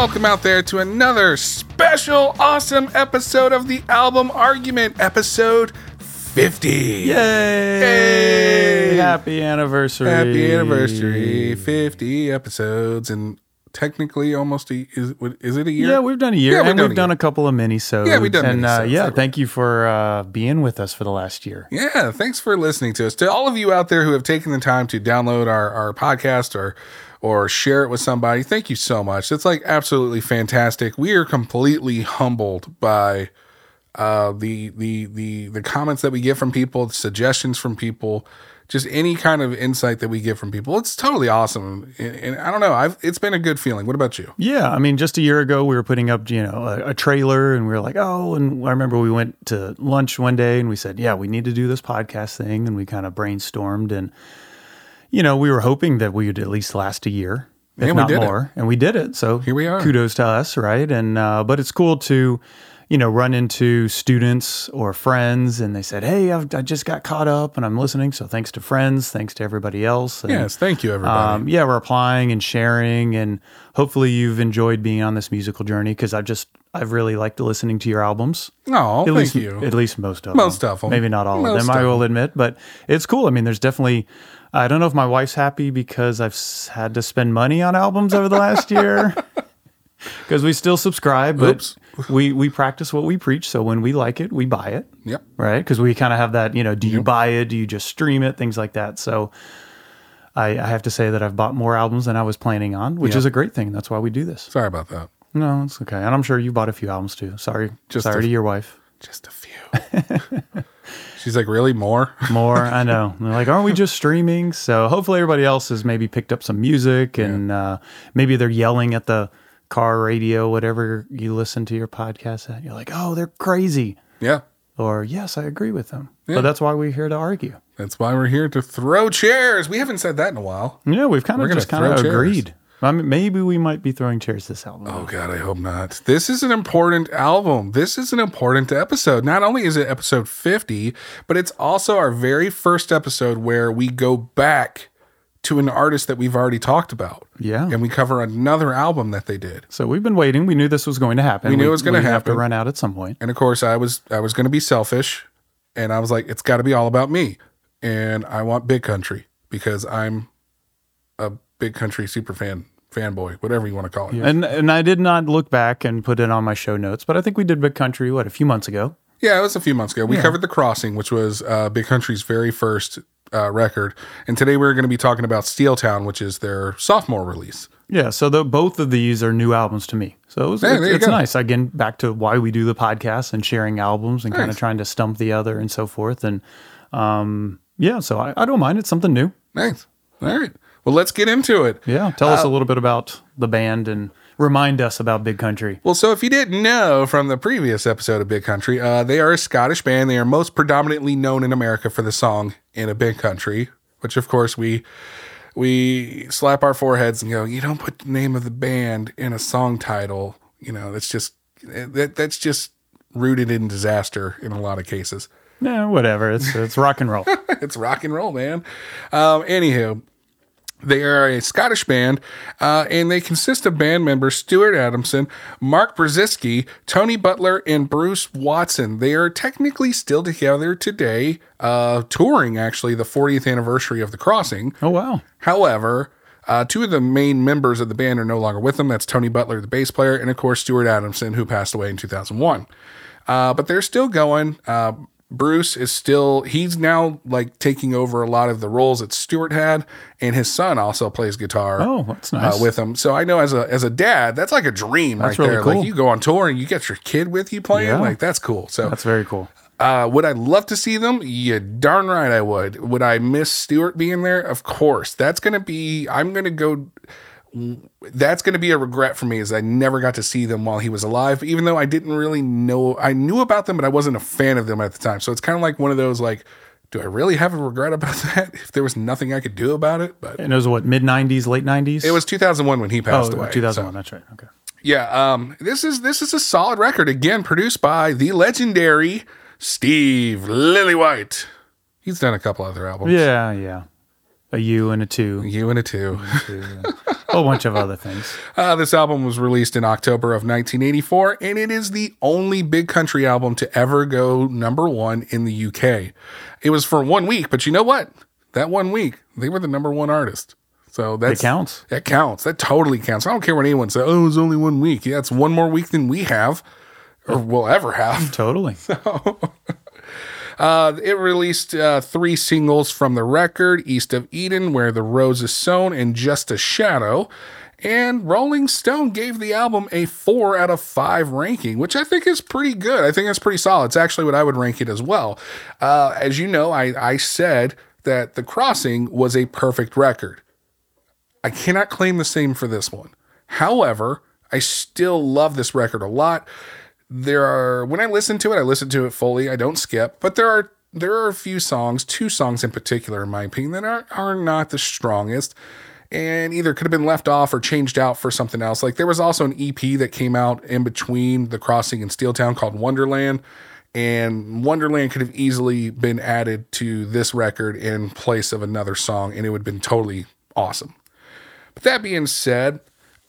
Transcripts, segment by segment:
welcome out there to another special, awesome episode of the Album Argument, episode 50. Yay! Yay! Happy anniversary. Happy anniversary, 50 episodes, and technically almost a, is, is it a year? Yeah, we've done a year, Yeah, we've and done we've a done year. a couple of mini-sodes. Yeah, we've done And uh, yeah, thank you for uh, being with us for the last year. Yeah, thanks for listening to us. To all of you out there who have taken the time to download our, our podcast or or share it with somebody, thank you so much. It's like absolutely fantastic. We are completely humbled by uh, the the the the comments that we get from people, suggestions from people, just any kind of insight that we get from people. It's totally awesome, and, and I don't know. I've it's been a good feeling. What about you? Yeah, I mean, just a year ago, we were putting up, you know, a, a trailer, and we were like, oh, and I remember we went to lunch one day, and we said, yeah, we need to do this podcast thing, and we kind of brainstormed, and you know, we were hoping that we would at least last a year, if And we not did it. more, and we did it. So Here we are. Kudos to us, right? And uh, but it's cool to. You know, run into students or friends, and they said, "Hey, I've, I just got caught up, and I'm listening." So thanks to friends, thanks to everybody else. And, Yes, thank you, everybody. um, yeah, we're applying and sharing, and hopefully you've enjoyed being on this musical journey because I've just I've really liked listening to your albums. oh, At thank least, you. At least most of them. Most of them. Maybe not all Most of them. I of will admit, but it's cool. I mean, there's definitely. I don't know if my wife's happy because I've had to spend money on albums over the last year. Because we still subscribe, but Oops. we we practice what we preach. So when we like it, we buy it yep. right? Because we kind of have that, you know, do you buy it? Do you just stream it? Things like that. So I, I have to say that I've bought more albums than I was planning on, which Yeah. is a great thing. That's why we do this. Sorry about that. No, it's okay. And I'm sure you bought a few albums too. Sorry. Just Sorry a- to your wife. Just a few. She's like, really more? More, I know. They're like, aren't we just streaming? So hopefully everybody else has maybe picked up some music and uh, maybe they're yelling at the car radio, whatever you listen to your podcast at. You're like, oh, they're crazy. yeah. Or, yes, I agree with them. Yeah. But that's why we're here to argue. That's why we're here to throw chairs. We haven't said that in a while. Yeah, we've kind of just kind of agreed. I mean, maybe we might be throwing chairs this album. Oh God, I hope not. This is an important album. This is an important episode. Not only is it episode 50, but it's also our very first episode where we go back to an artist that we've already talked about. Yeah. And we cover another album that they did. So we've been waiting. We knew this was going to happen. We knew it was gonna we'd have to run out at some point. And of course, I was I was going to be selfish and I was like it's got to be all about me. And I want Big Country because I'm a Big Country super fan, fanboy, whatever you want to call it. And and I did not look back and put it on my show notes, but I think we did Big Country what a few months ago. Yeah, it was a few months ago. We covered The Crossing, which was uh, Big Country's very first uh, record. And today we're going to be talking about Steel Town, which is their sophomore release. Yeah, so the, both of these are new albums to me. So it was, Yeah, it's, it's nice. Again, back to why we do the podcast and sharing albums and kind of trying to stump the other and so forth. And um, yeah, so I, I don't mind. It's something new. Nice. All right. Well, let's get into it. Yeah, tell us a little bit about the band and remind us about Big Country. Well, so if you didn't know from the previous episode of Big Country, uh, they are a Scottish band. They are most predominantly known in America for the song "In a Big Country," which, of course, we we slap our foreheads and go, "You don't put the name of the band in a song title." You know, that's just that that's just rooted in disaster in a lot of cases. Yeah, whatever. It's it's rock and roll. it's rock and roll, man. Um, anywho, they are a Scottish band, uh, and they consist of band members Stuart Adamson, Mark Brzezicki, Tony Butler, and Bruce Watson. They are technically still together today, uh, touring actually the 40th anniversary of The Crossing. Oh wow. However, uh, two of the main members of the band are no longer with them. That's Tony Butler, the bass player, and of course Stuart Adamson, who passed away in 2001. Uh, but they're still going. Uh, Bruce is still, he's now like taking over a lot of the roles that Stuart had, and his son also plays guitar. Oh, that's nice. Uh, with him, so I know as a as a dad, that's like a dream That's right really there. cool. Like you go on tour and you get your kid with you playing, Yeah. like that's cool. So That's very cool. uh, would I love to see them? Yeah, darn right I would. Would I miss Stuart being there? Of course. That's gonna be. I'm gonna go. That's gonna be a regret for me, is I never got to see them while he was alive. Even though I didn't really know, I knew about them, but I wasn't a fan of them at the time. So it's kind of like one of those like, do I really have a regret about that? If there was nothing I could do about it, but And it was what mid '90s, late '90s. it was 2001 when he oh, passed away. 2001. so- That's right. Okay. yeah, um, this is this is a solid record. Again, produced by the legendary Steve Lillywhite. He's done a couple other albums. Yeah, yeah. A U and a two. You and a two. Two, whole bunch of other things. Uh, this album was released in October of 1984, and it is the only big country album to ever go number one in the UK. It was for one week, but you know what? That one week, they were the number one artist. So that counts. That counts. That totally counts. I don't care what anyone says. Oh, it was only one week. Yeah, it's one more week than we have, or will ever have. Totally. Uh, it released uh, three singles from the record East of Eden, Where the Rose is Sown, and Just a Shadow. And Rolling Stone gave the album a four out of five ranking, which I think is pretty good. I think that's pretty solid. It's actually what I would rank it as well. Uh, as you know, I, I said that The Crossing was a perfect record. I cannot claim the same for this one. However, I still love this record a lot. There are when I listen to it, I listen to it fully. I don't skip, but there are there are a few songs, two songs in particular, in my opinion, that are, are not the strongest and either could have been left off or changed out for something else. Like there was also an EP that came out in between The Crossing and Steel Town called Wonderland. And Wonderland could have easily been added to this record in place of another song, and it would have been totally awesome. But that being said,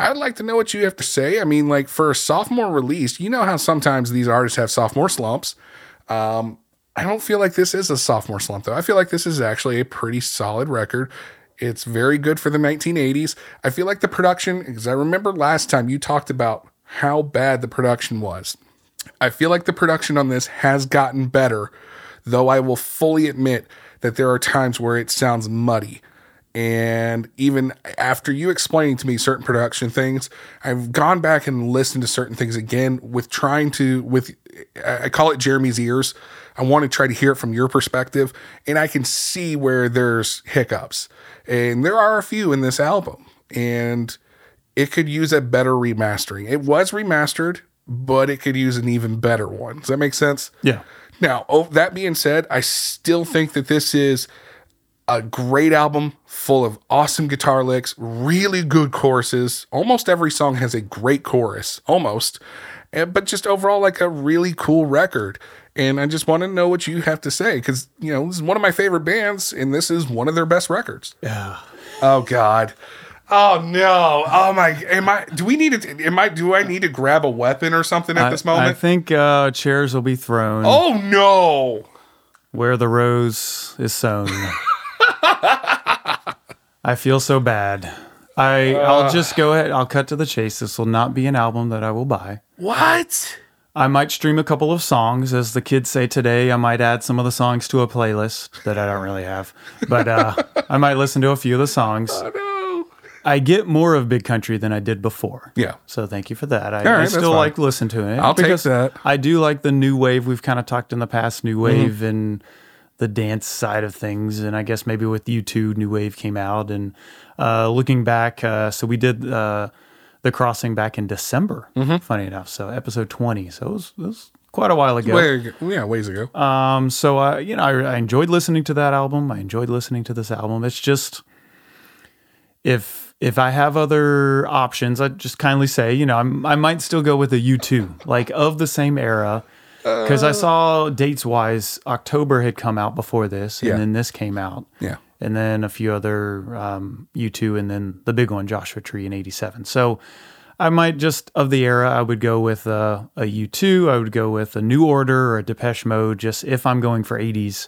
I'd like to know what you have to say. I mean, like for a sophomore release, you know how sometimes these artists have sophomore slumps. Um, I don't feel like this is a sophomore slump, though. I feel like this is actually a pretty solid record. It's very good for the 1980s. I feel like the production, because I remember last time you talked about how bad the production was. I feel like the production on this has gotten better, though I will fully admit that there are times where it sounds muddy. And even after you explaining to me certain production things, I've gone back and listened to certain things again with trying to, with, I call it Jeremy's ears. I want to try to hear it from your perspective, and I can see where there's hiccups. And there are a few in this album, and it could use a better remastering. It was remastered, but it could use an even better one. Does that make sense? Yeah. Now, oh, that being said, I still think that this is a great album full of awesome guitar licks, really good choruses. Almost every song has a great chorus, almost. And, but just overall, like a really cool record. And I just want to know what you have to say because, you know, this is one of my favorite bands, and this is one of their best records. Yeah. Oh, God. Oh no! Oh my! Am I? Do we need to? Am I? Do I need to grab a weapon or something at I, this moment? I think uh, chairs will be thrown oh no! where the rose is sown. I feel so bad. I I'll just go ahead. I'll cut to the chase. This will not be an album that I will buy. What? I might stream a couple of songs, as the kids say today. I might add some of the songs to a playlist that I don't really have, but uh, I might listen to a few of the songs. Oh no! I get more of Big Country than I did before. Yeah. So thank you for that. I, right, I still like listen to it. I'll take that. I do like the new wave. We've kind of talked in the past, new Mm-hmm. wave and the dance side of things. And I guess maybe with you two, new wave came out. And uh, looking back, uh, so we did uh, the crossing back in December. Mm-hmm. Funny enough, so episode twenty. So it was, it was quite a while ago. Way, yeah, ways ago. Um, so I, you know, I, I enjoyed listening to that album. I enjoyed listening to this album. It's just if if I have other options, I just kindly say, you know, I'm, I might still go with a U2, like of the same era, because I saw dates wise, October had come out before this, and Yeah. then this came out, yeah. and then a few other um, U2, and then the big one, Joshua Tree in '87. So. I might just of the era, I would go with uh, a U2. I would go with a New Order or a Depeche Mode. Just if I'm going for 80s,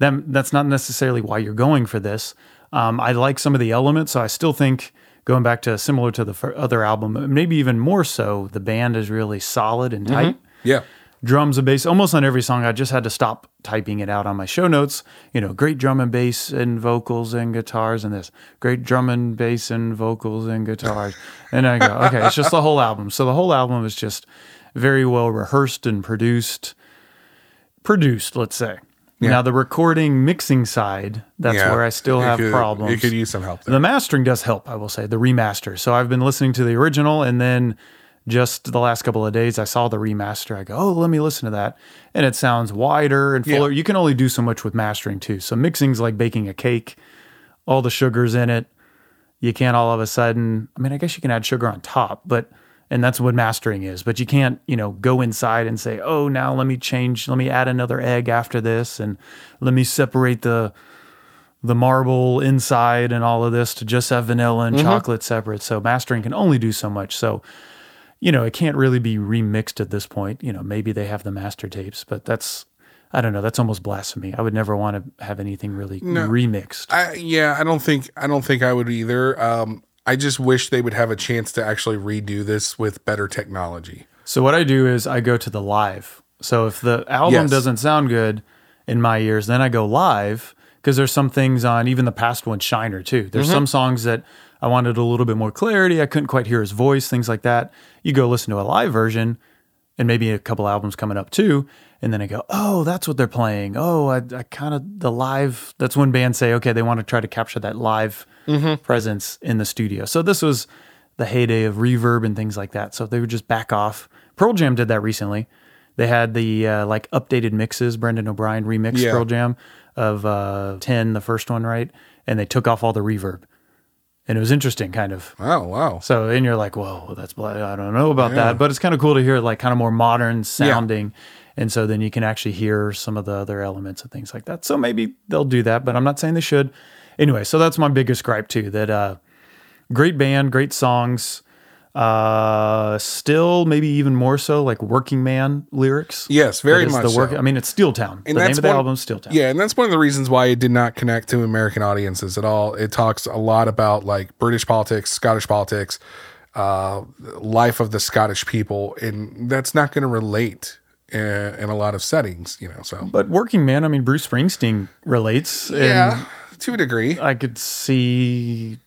then that's not necessarily why you're going for this. Um, I like some of the elements, so I still think going back to similar to the other album, maybe even more so, the band is really solid and tight. Yeah. Drums and bass, almost on every song. I just had to stop typing it out on my show notes. You know, great drum and bass and vocals and guitars and this. Great drum and bass and vocals and guitars. And I go, okay, it's just the whole album. So the whole album is just very well rehearsed and produced. Produced, let's say. Now the recording mixing side, that's Yeah. where I still You have could- problems. You could use some help there. The mastering does help, I will say, the remaster. So I've been listening to the original and then just the last couple of days I saw the remaster. I go, oh, let me listen to that. And it sounds wider and fuller. You can only do so much with mastering too. So mixing's like baking a cake, all the sugars in it. You can't all of a sudden, I mean, I guess you can add sugar on top, but and that's what mastering is. But you can't, you know, go inside and say, "Oh, now let me change, let me add another egg after this and let me separate the the marble inside and all of this to just have vanilla and mm-hmm. chocolate separate. So mastering can only do so much. So, you know, it can't really be remixed at this point. You know, maybe they have the master tapes, but that's I don't know, that's almost blasphemy. I would never want to have anything really remixed. I, yeah, I don't think I don't think I would either. Um, I just wish they would have a chance to actually redo this with better technology. So what I do is I go to the live. So if the album Yes. doesn't sound good in my ears, then I go live because there's some things on even the past one, Shiner too. There's some songs that I wanted a little bit more clarity. I couldn't quite hear his voice, things like that. You go listen to a live version, and maybe a couple albums coming up too, and then I go, oh, that's what they're playing. Oh, I, I kind of the live. That's when bands say, okay, they want to try to capture that live presence in the studio. So this was the heyday of reverb and things like that. So they would just back off. Pearl Jam did that recently. They had the uh, like updated mixes. Brendan O'Brien remixed Yeah. Pearl Jam of uh, ten, the first one, right? And they took off all the reverb, and it was interesting, kind of. Oh wow! So and you're like, whoa, that's I don't know about that, but it's kind of cool to hear like kind of more modern sounding, and so then you can actually hear some of the other elements and things like that. So maybe they'll do that, but I'm not saying they should. Anyway, so that's my biggest gripe too. That uh, great band, great songs, uh, still maybe even more so like working man lyrics. Yes, very much the work. so. I mean, it's Steel Town. the name of the one- album is Steel Town. Yeah, and that's one of the reasons why it did not connect to American audiences at all. It talks a lot about like British politics, Scottish politics, uh, life of the Scottish people, and that's not going to relate in, in a lot of settings. You know, so But working man, I mean, Bruce Springsteen relates. and yeah, to a degree. I could see.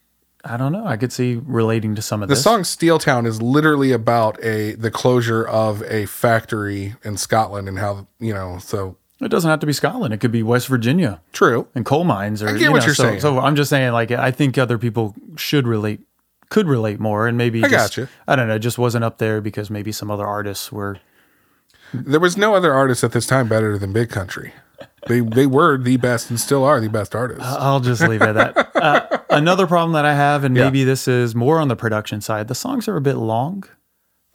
I don't know. I could see relating to some of The this. song "Steel Town" is literally about a the closure of a factory in Scotland and how you know. So It doesn't have to be Scotland. It could be West Virginia true. and coal mines. Or I get you what know, you're so, saying. So I'm just saying, like, I think other people should relate, could relate more, and maybe I just, gotcha. I don't know, it just wasn't up there because maybe some other artists were. There was no other artist at this time better than Big Country. They they were the best and still are the best artists. I'll just leave it at that. Uh, another problem that I have, and maybe this is more on the production side, the songs are a bit long.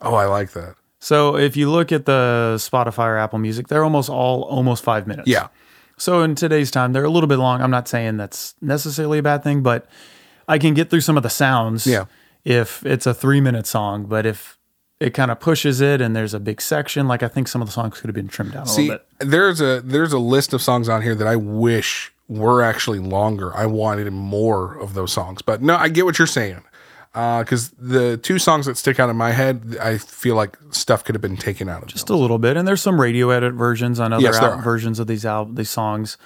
oh, I like that. So if you look at the Spotify or Apple Music, they're almost all almost five minutes. Yeah. So in today's time, they're a little bit long. I'm not saying that's necessarily a bad thing, but I can get through some of the sounds Yeah. if it's a three minute song. But if it kind of pushes it and there's a big section, like I think some of the songs could have been trimmed down a See, little bit. there's a there's a list of songs on here that I wish were actually longer. I wanted more of those songs, but no, I get what you're saying. Because the two songs that stick out in my head, I feel like stuff could have been taken out of Just a little bit, and there's some radio edit versions on other Yes, al- versions of these al- these songs.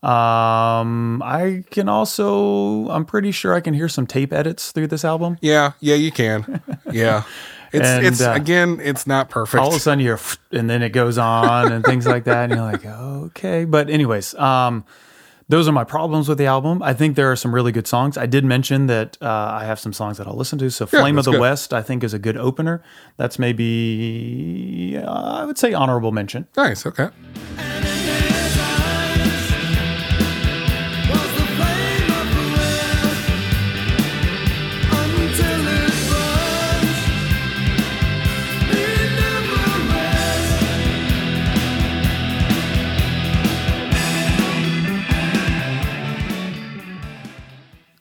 Um, I can also, I'm pretty sure I can hear some tape edits through this album. Yeah, yeah, you can. Yeah, it's And, it's uh, again, it's not perfect. all of a sudden you're and then it goes on and things like that and you're like okay but anyways um those are my problems with the album i think there are some really good songs i did mention that uh, i have some songs that i'll listen to so flame of the good. west i think is a good opener that's maybe uh, i would say honorable mention nice. Okay.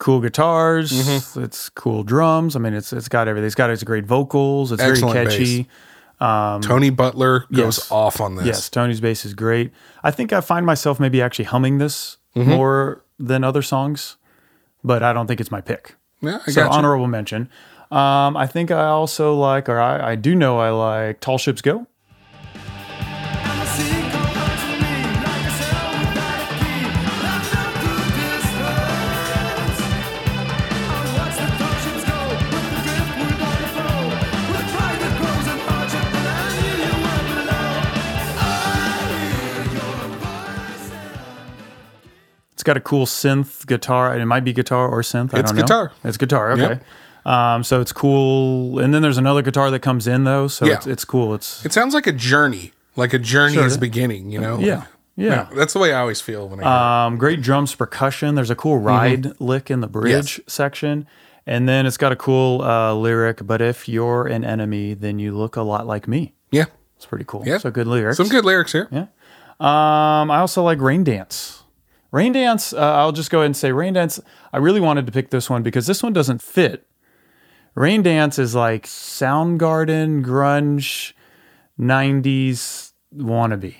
Cool guitars it's cool drums i mean it's it's got everything it's got its great vocals it's Excellent very catchy Tony Butler goes Um, yes. off on this. Yes, Tony's bass is great. I think I find myself maybe actually humming this Mm-hmm. more than other songs, but I don't think it's my pick. Yeah, I so got you. honorable mention. Um, I think I also like, or I, I do know I like Tall Ships Go. Got a cool synth guitar, it might be guitar or synth. I It's don't know. guitar. It's guitar. Okay. Yep. Um, so it's cool. And then there's another guitar that comes in though, so Yeah. it's, it's cool. It's It sounds like a journey, like a journey Sure. is beginning. You know. yeah, yeah. That's the way I always feel when I. Hear Um, great drums percussion. There's a cool ride lick in the bridge Mm-hmm. Yes. section. And then it's got a cool uh, lyric, but if you're an enemy, then you look a lot like me. yeah. It's pretty cool. Yeah. So good lyrics. Some good lyrics here. Yeah. Um, I also like Rain Dance. Rain Dance, uh, I'll just go ahead and say Rain Dance. I really wanted to pick this one because this one doesn't fit. Rain Dance is like Soundgarden, grunge, 90s wannabe.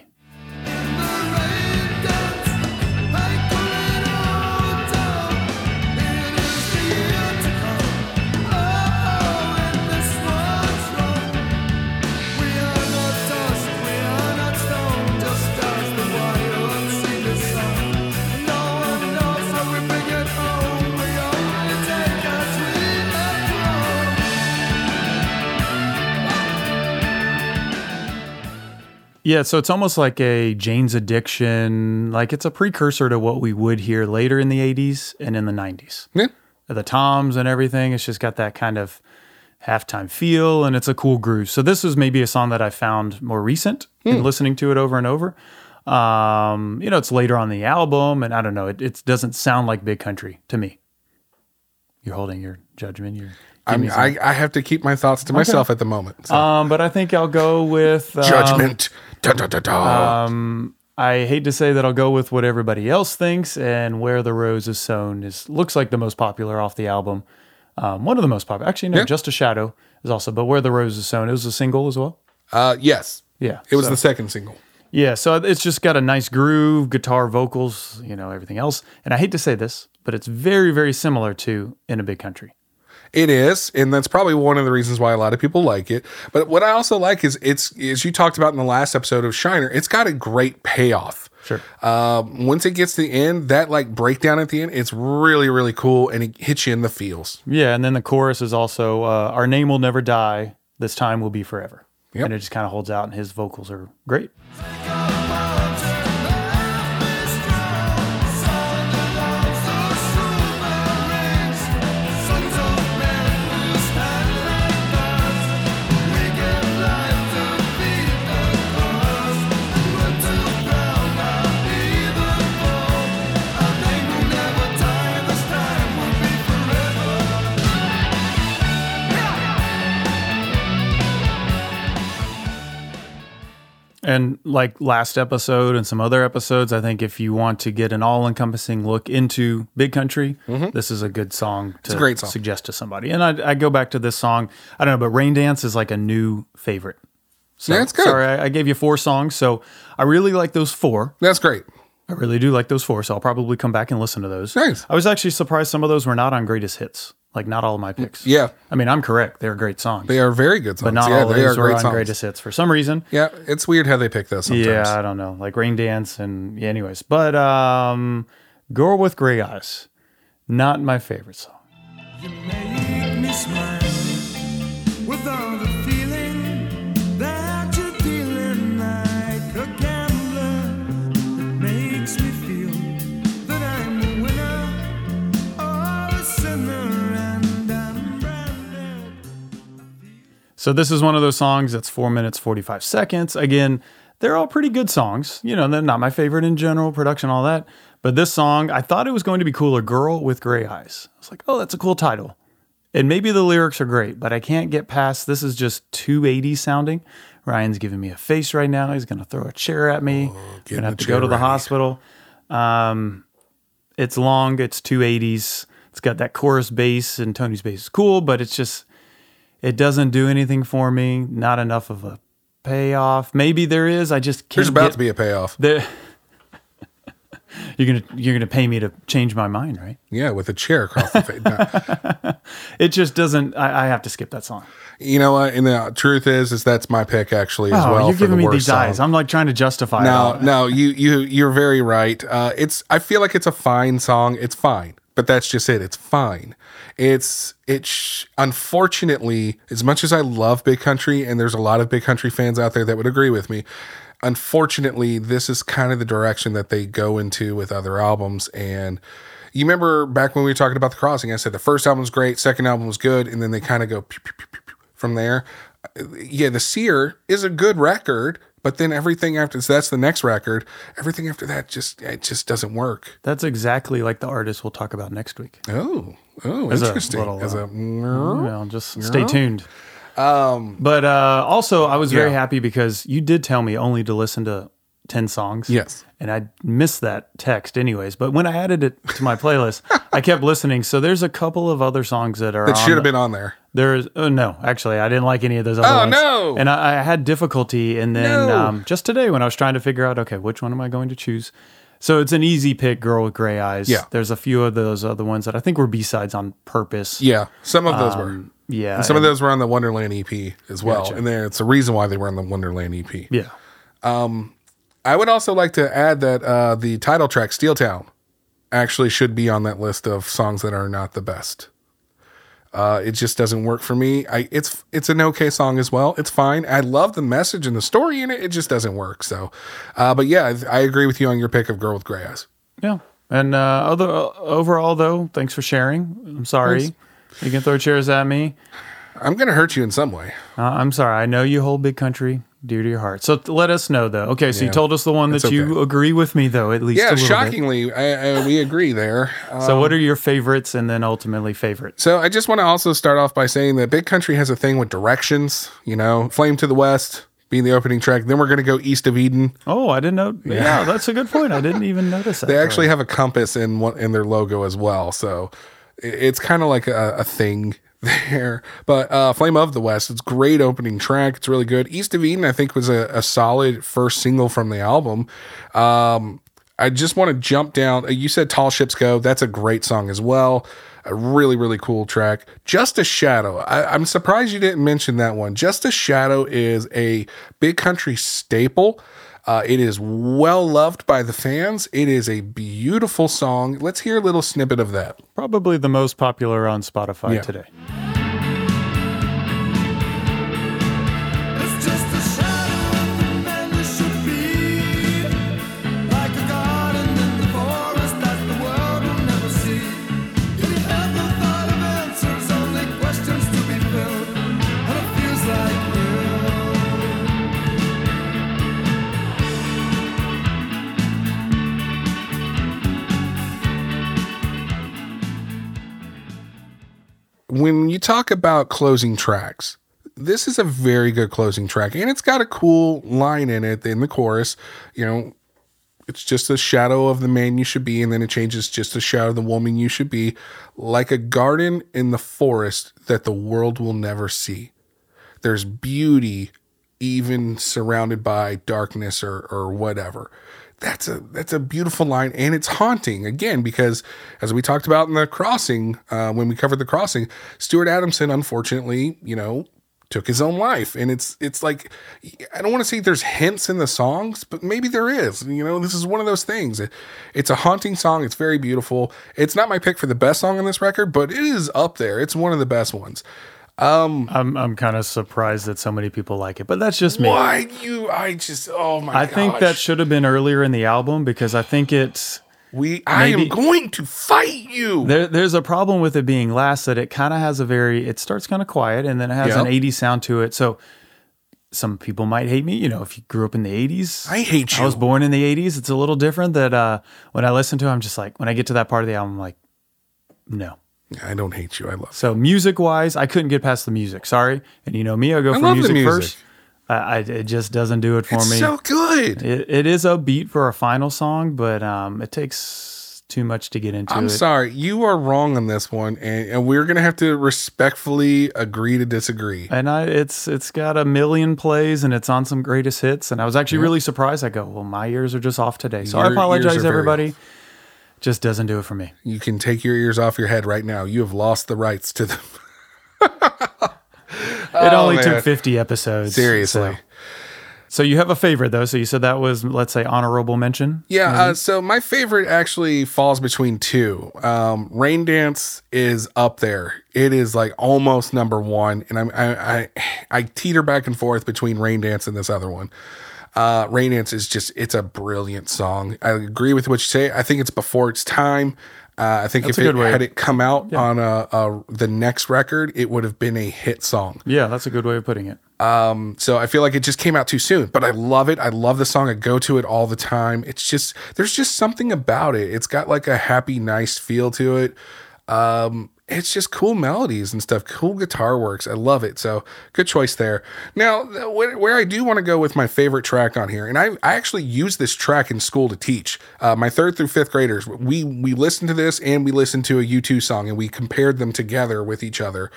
Yeah, so it's almost like a Jane's Addiction. Like it's a precursor to what we would hear later in the 80s and in the 90s. Yeah. The toms and everything. It's just got that kind of halftime feel and it's a cool groove. So this is maybe a song that I found more recent in listening to it over and over. Um, you know, it's later on the album and I don't know, it, it doesn't sound like big country to me. You're holding your judgment. You're I mean, I, I have to keep my thoughts to myself at the moment. So. um, but I think I'll go with um, Judgment. Da, da, da, da. Um, I hate to say that I'll go with what everybody else thinks, and "Where the Rose is Sown" is looks like the most popular off the album. Um, one of the most popular, actually, no, Yeah. "Just a Shadow" is also, but "Where the Rose is Sown" it was a single as well. uh, yes. Yeah, It was so- the second single. yeah. So it's just got a nice groove, guitar, vocals, you know, everything else. And I hate to say this, but it's very, very similar to "In a Big Country." It is, and that's probably one of the reasons why a lot of people like it. But what I also like is it's as you talked about in the last episode of Shiner, it's got a great payoff. Sure. Um, once it gets to the end, that like breakdown at the end, it's really really cool, and it hits you in the feels. Yeah, and then the chorus is also uh, "Our name will never die. This time will be forever." Yep. And it just kind of holds out, and his vocals are great. And like last episode and some other episodes, I think if you want to get an all-encompassing look into Big Country, mm-hmm. this is a good song to a great song. suggest to somebody. And I, I go back to this song. I don't know, but Rain Dance is like a new favorite. So, Yeah, it's good. Sorry, I, I gave you four songs, so I really like those four. That's great. I really do like those four, so I'll probably come back and listen to those. Nice. I was actually surprised some of those were not on greatest hits. Like not all of my picks. Yeah, I mean, I'm correct; they're great songs, they are very good songs. but not yeah, all of they are those were great on songs. greatest hits for some reason. Yeah, it's weird how they pick those sometimes. Yeah, I don't know, like Rain Dance and yeah, anyways. But um, Girl with Gray Eyes, not my favorite song. So this is one of those songs that's four minutes forty five seconds. Again, they're all pretty good songs. You know, they're not my favorite in general, production, all that. But this song, I thought it was going to be cooler. Girl with Gray Eyes. I was like, oh, that's a cool title. And maybe the lyrics are great, but I can't get past this is just 280 sounding. Ryan's giving me a face right now. He's going to throw a chair at me. I'm going to have to go to the ready. hospital. Um, it's long, it's 280s. It's got that chorus bass, and Tony's bass is cool, but it's just, it doesn't do anything for me. Not enough of a payoff. Maybe there is. I just can't. There's about get, to be a payoff. the you're gonna you're gonna pay me to change my mind, right? Yeah, with a chair across the face. No. It just doesn't. I, I have to skip that song. You know what? And the truth is, is that's my pick actually as Oh, well. you're giving the me these song. eyes. I'm like trying to justify. No, no, you you you're very right. Uh, it's I feel like it's a fine song. It's fine, but that's just it. It's fine. It's it's unfortunately as much as I love Big Country, and there's a lot of Big Country fans out there that would agree with me. Unfortunately, this is kind of the direction that they go into with other albums. And you remember back when we were talking about the Crossing, I said the first album was great, second album was good, and then they kind of go pew, pew, pew, from there. Uh, yeah, the Seer is a good record, but then everything after so that's the next record. Everything after that just it just doesn't work. That's exactly like the artist we'll talk about next week. Oh, oh, As a interesting. little, As uh, a Well, just stay tuned. Um, but uh, also, I was very Yeah. happy because you did tell me only to listen to 10 songs. Yes. And I missed that text anyways. But when I added it to my playlist, I kept listening. So there's a couple of other songs that are That should have been on there. There's oh no, actually I didn't like any of those other ones. Oh, ones. no. And I, I had difficulty and then No. um, just today when I was trying to figure out, okay, which one am I going to choose? So it's an easy pick, Girl with Gray Eyes. Yeah. There's a few of those other ones that I think were B sides on purpose. Yeah, some of those were. Um, yeah. And some of those were on the Wonderland EP as well. Gotcha. And then it's the reason why they were on the Wonderland EP. Yeah. I would also like to add that uh, the title track, Steel Town, actually should be on that list of songs that are not the best. Uh, it just doesn't work for me. I it's it's an okay song as well. It's fine. I love the message and the story in it. It just doesn't work. So, uh, but yeah, I I agree with you on your pick of Girl with Gray Eyes. Yeah. And uh, other uh, overall though, thanks for sharing. I'm sorry. Thanks. You can throw chairs at me. I'm gonna hurt you in some way. Uh, I'm sorry. I know you hold big country dear to your heart. So let us know though. Okay, so you told us the one that you okay. agree with me though, at least a Yeah, shockingly, I, I, we agree there. Uh, So what are your favorites and then ultimately favorite? So I just want to also start off by saying that Big Country has a thing with directions. You know, Flame to the West being the opening track. Then we're going to go East of Eden. Oh, I didn't know. Yeah, that's a good point. I didn't even notice that. They actually have a compass in one in their logo as well. So it's kind of like a, a thing there. But uh, Flame of the West, it's great opening track. It's really good. East of Eden, I think, was a, a solid first single from the album. Um, I just want to jump down. uh, You said Tall Ships Go. That's a great song as well. A really, really cool track. Just a Shadow. I, I'm surprised you didn't mention that one. Just a Shadow is a big country staple. Uh, it is well loved by the fans. It is a beautiful song. Let's hear a little snippet of that. probably the most popular on Spotify Yeah. today. When you talk about closing tracks, this is a very good closing track, and it's got a cool line in it in the chorus. You know, it's just a shadow of the man you should be, and then it changes just a shadow of the woman you should be, like a garden in the forest that the world will never see. There's beauty even surrounded by darkness or or whatever. That's a that's a beautiful line and it's haunting again because as we talked about in the crossing uh, when we covered the crossing, Stuart Adamson unfortunately you know took his own life. And it's it's like I don't want to say there's hints in the songs but maybe there is. You know this is one of those things. It, it's a haunting song. It's very beautiful. It's not my pick for the best song on this record but it is up there. It's one of the best ones I'm I'm kind of surprised that so many people like it, but that's just me. why you I just oh my I think that should have been earlier in the album because I think it's We, I am going to fight you. there, there's a problem with it being last that it kind of has a very it starts kind of quiet and then it has an 80s sound to it. So some people might hate me, you know, if you grew up in the 80s. I hate you. I was born in the 80s. It's a little different that uh when I listen to it, I'm just like when I get to that part of the album I'm like no. I don't hate you. I love. So music wise, I couldn't get past the music. Sorry. And you know me, I go for love the music, music. first. I, I, it just doesn't do it for It's me. so good. It, it is a beat for a final song, but um, it takes too much to get into I'm it. sorry. You are wrong on this one, and, and we're gonna have to respectfully agree to disagree. And I, it's it's got a million plays and it's on some greatest hits. And I was actually really surprised. I go, well, my ears are just off today. So I Your are apologize, very everybody. Just doesn't do it for me. You can take your ears off your head right now. You have lost the rights to them. It only man. took 50 episodes. Seriously. So. so you have a favorite though. So you said that was, let's say, honorable mention. Yeah, uh, so my favorite actually falls between two. Um, Rain Dance is up there. It is like almost number one, and I'm I, I I teeter back and forth between Rain Dance and this other one. Uh, Rain Dance is just it's a brilliant song. I agree with what you say. I think it's before its time. Uh, I think That's if it way. had it come out on a, a the next record, it would have been a hit song. Yeah, that's a good way of putting it. So I feel like it just came out too soon, but I love it. I love the song. I go to it all the time. It's just there's just something about it. It's got like a happy, nice feel to it. Um, it's just cool melodies and stuff, cool guitar works. I love it. So good choice there. Now, where, I do want to go with my favorite track on here, and I, I actually use this track in school to teach uh, my third through fifth graders. We we listened to this and we listened to a U2 song and we compared them together with each other.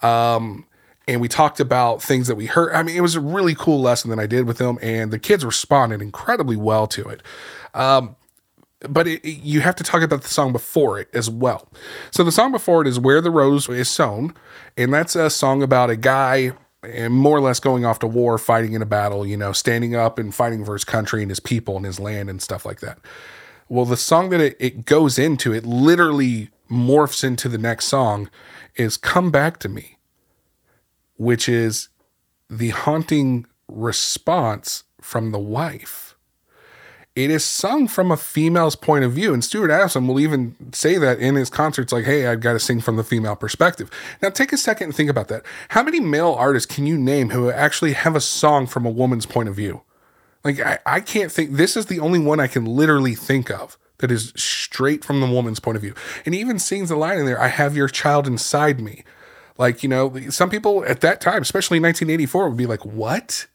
Um, and we talked about things that we heard. I mean, it was a really cool lesson that I did with them, and the kids responded incredibly well to it. Um, but it, you have to talk about the song before it as well. So the song before it is "Where the Rose Is Sown," and that's a song about a guy and more or less going off to war, fighting in a battle. You know, standing up and fighting for his country and his people and his land and stuff like that. Well, the song that it, it goes into, it literally morphs into the next song, is "Come Back to Me," which is the haunting response from the wife it is sung from a female's point of view. And Stuart Addison will even say that in his concerts, like, hey, I've got to sing from the female perspective. Now, take a second and think about that. How many male artists can you name who actually have a song from a woman's point of view? Like, I, I can't think, this is the only one I can literally think of that is straight from the woman's point of view. And even sings the line in there, I have your child inside me. Like, you know, some people at that time, especially in 1984, would be like, what?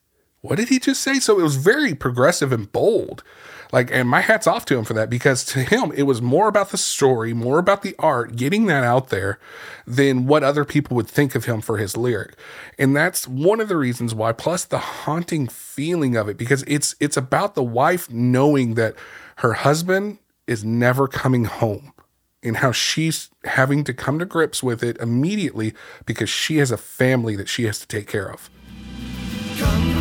What did he just say? So it was very progressive and bold. Like, and my hat's off to him for that because to him, it was more about the story, more about the art, getting that out there than what other people would think of him for his lyric. And that's one of the reasons why, plus the haunting feeling of it, because it's it's about the wife knowing that her husband is never coming home and how she's having to come to grips with it immediately because she has a family that she has to take care of. Come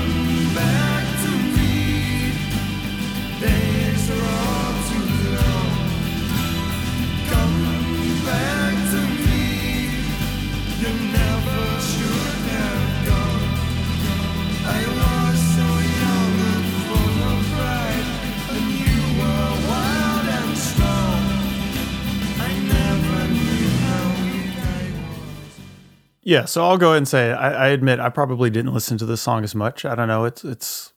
Yeah, so I'll go ahead and say I, I admit I probably didn't listen to this song as much. I don't know. It's it's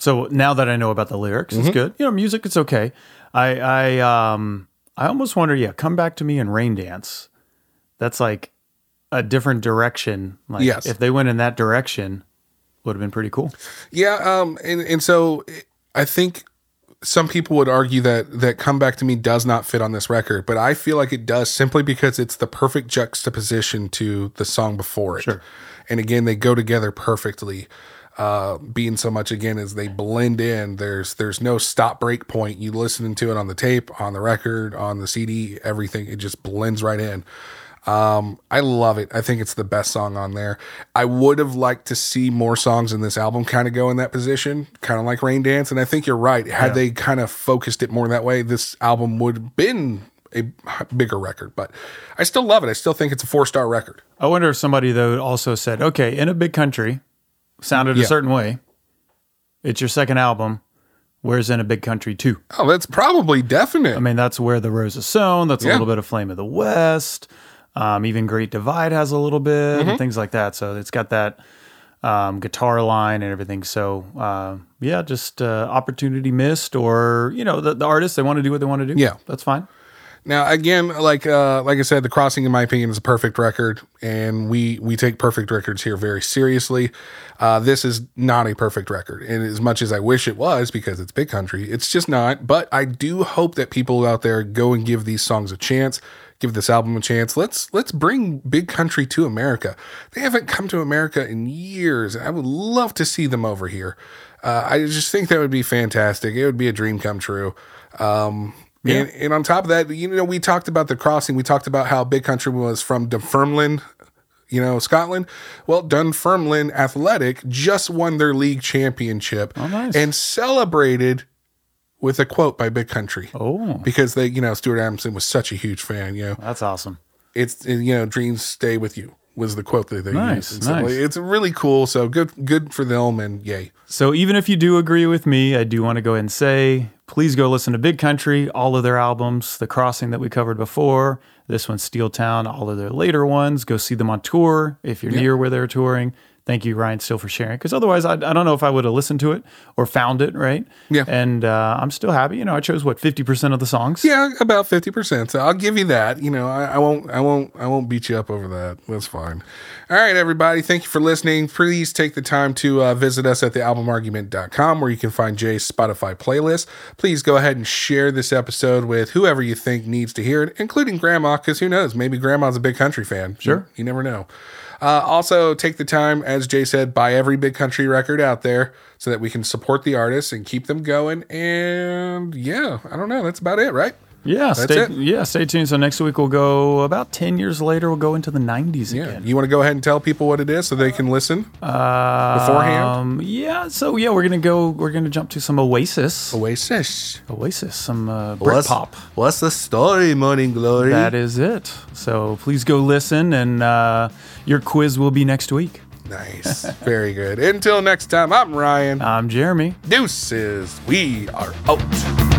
so now that I know about the lyrics, it's good. You know, music, it's okay. I I um I almost wonder, yeah, come back to me and rain dance. That's like a different direction. Like Yes. if they went in that direction, would have been pretty cool. Yeah, um, and and so I think some people would argue that that "Come Back to Me" does not fit on this record, but I feel like it does simply because it's the perfect juxtaposition to the song before it. Sure. And again, they go together perfectly. Uh, being so much again as they blend in. There's there's no stop break point. You listening to it on the tape, on the record, on the CD, everything. It just blends right in. Um, I love it. I think it's the best song on there. I would have liked to see more songs in this album kind of go in that position, kind of like Rain Dance. And I think you're right. Had they kind of focused it more that way, this album would have been a bigger record. But I still love it. I still think it's a four star record. I wonder if somebody though also said, okay, in a big country, sounded a certain way. It's your second album. Where's in a big country too? Oh, that's probably definite. I mean, that's where the rose is sown. That's a little bit of Flame of the West. Um, even Great Divide has a little bit Mm-hmm. and things like that. So it's got that um, guitar line and everything. So uh, yeah, just uh, opportunity missed, or you know, the, the artists they want to do what they want to do. Yeah. that's fine. Now, again, like uh, like I said, the crossing, in my opinion, is a perfect record, and we we take perfect records here very seriously. Uh, this is not a perfect record, and as much as I wish it was, because it's big country, it's just not. But I do hope that people out there go and give these songs a chance, give this album a chance. Let's let's bring big country to America. They haven't come to America in years. I would love to see them over here. Uh, I just think that would be fantastic. It would be a dream come true. Um, and, and on top of that, you know, we talked about the crossing. We talked about how Big Country was from Dunfermline, you know, Scotland. Well, Dunfermline Athletic just won their league championship nice. and celebrated with a quote by Big Country. Oh, Because they, you know, Stuart Adamson was such a huge fan. You know, that's awesome. it's you know, dreams stay with you was the quote that they Nice, used. So nice. it's really cool. So good, good for them, and yay. So even if you do agree with me, I do want to go ahead and say, please go listen to Big Country, all of their albums, The Crossing that we covered before, this one's Steel Town, all of their later ones. Go see them on tour if you're near where they're touring. Thank you, Ryan, still for sharing. Because otherwise, I, I don't know if I would have listened to it or found it, right? Yeah. And uh, I'm still happy. You know, I chose what 50% of the songs. Yeah, about fifty percent. So I'll give you that. You know, I, I won't, I won't, I won't beat you up over that. That's fine. All right, everybody. Thank you for listening. Please take the time to uh, visit us at thealbumargument.com where you can find Jay's Spotify playlist. Please go ahead and share this episode with whoever you think needs to hear it, including Grandma, because who knows? Maybe Grandma's a big country fan. Sure. You never know. Uh, also, take the time, as Jay said, buy every big country record out there so that we can support the artists and keep them going. And yeah, I don't know. That's about it, right? Yeah, That's stay, it. yeah, stay tuned. So next week we'll go about 10 years later, we'll go into the 90s Yeah. again. You want to go ahead and tell people what it is so they can listen beforehand? Um, yeah, so yeah, we're gonna go. We're gonna jump to some Oasis. Oasis. Oasis, some uh, What's, Britpop. what's the story, Morning Glory? That is it. So please go listen, and uh, your quiz will be next week. nice. Very good. Until next time, I'm Ryan. I'm Jeremy. Deuces. We are out.